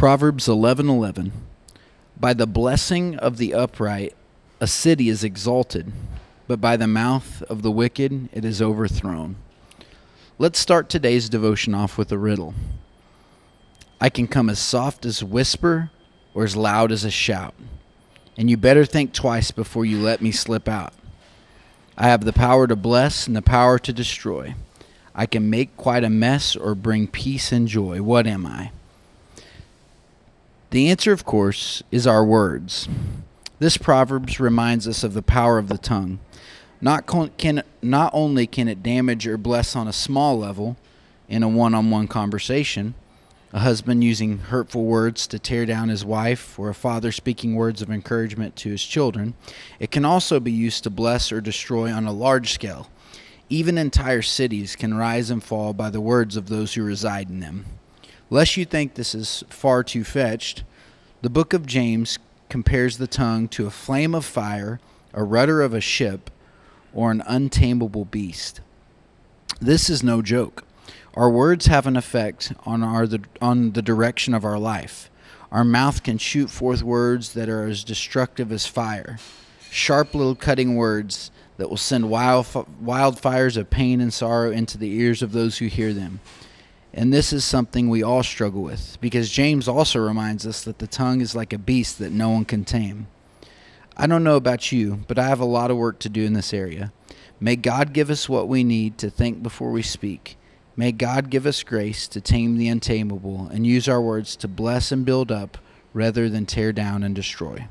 Proverbs 11:11 By the blessing of the upright a city is exalted, but by the mouth of the wicked it is overthrown. Let's start today's devotion off with a riddle. I can come as soft as a whisper or as loud as a shout, and you better think twice before you let me slip out. I have the power to bless and the power to destroy. I can make quite a mess or bring peace and joy. What am I? The answer, of course, is our words. This Proverbs reminds us of the power of the tongue. Not, can, not only can it damage or bless on a small level in a one on one conversation, a husband using hurtful words to tear down his wife, or a father speaking words of encouragement to his children, it can also be used to bless or destroy on a large scale. Even entire cities can rise and fall by the words of those who reside in them. Lest you think this is far too fetched, the book of James compares the tongue to a flame of fire, a rudder of a ship, or an untamable beast. This is no joke. Our words have an effect on our the, on the direction of our life. Our mouth can shoot forth words that are as destructive as fire, sharp little cutting words that will send wild wildfires of pain and sorrow into the ears of those who hear them. And this is something we all struggle with because James also reminds us that the tongue is like a beast that no one can tame. I don't know about you, but I have a lot of work to do in this area. May God give us what we need to think before we speak. May God give us grace to tame the untamable and use our words to bless and build up rather than tear down and destroy.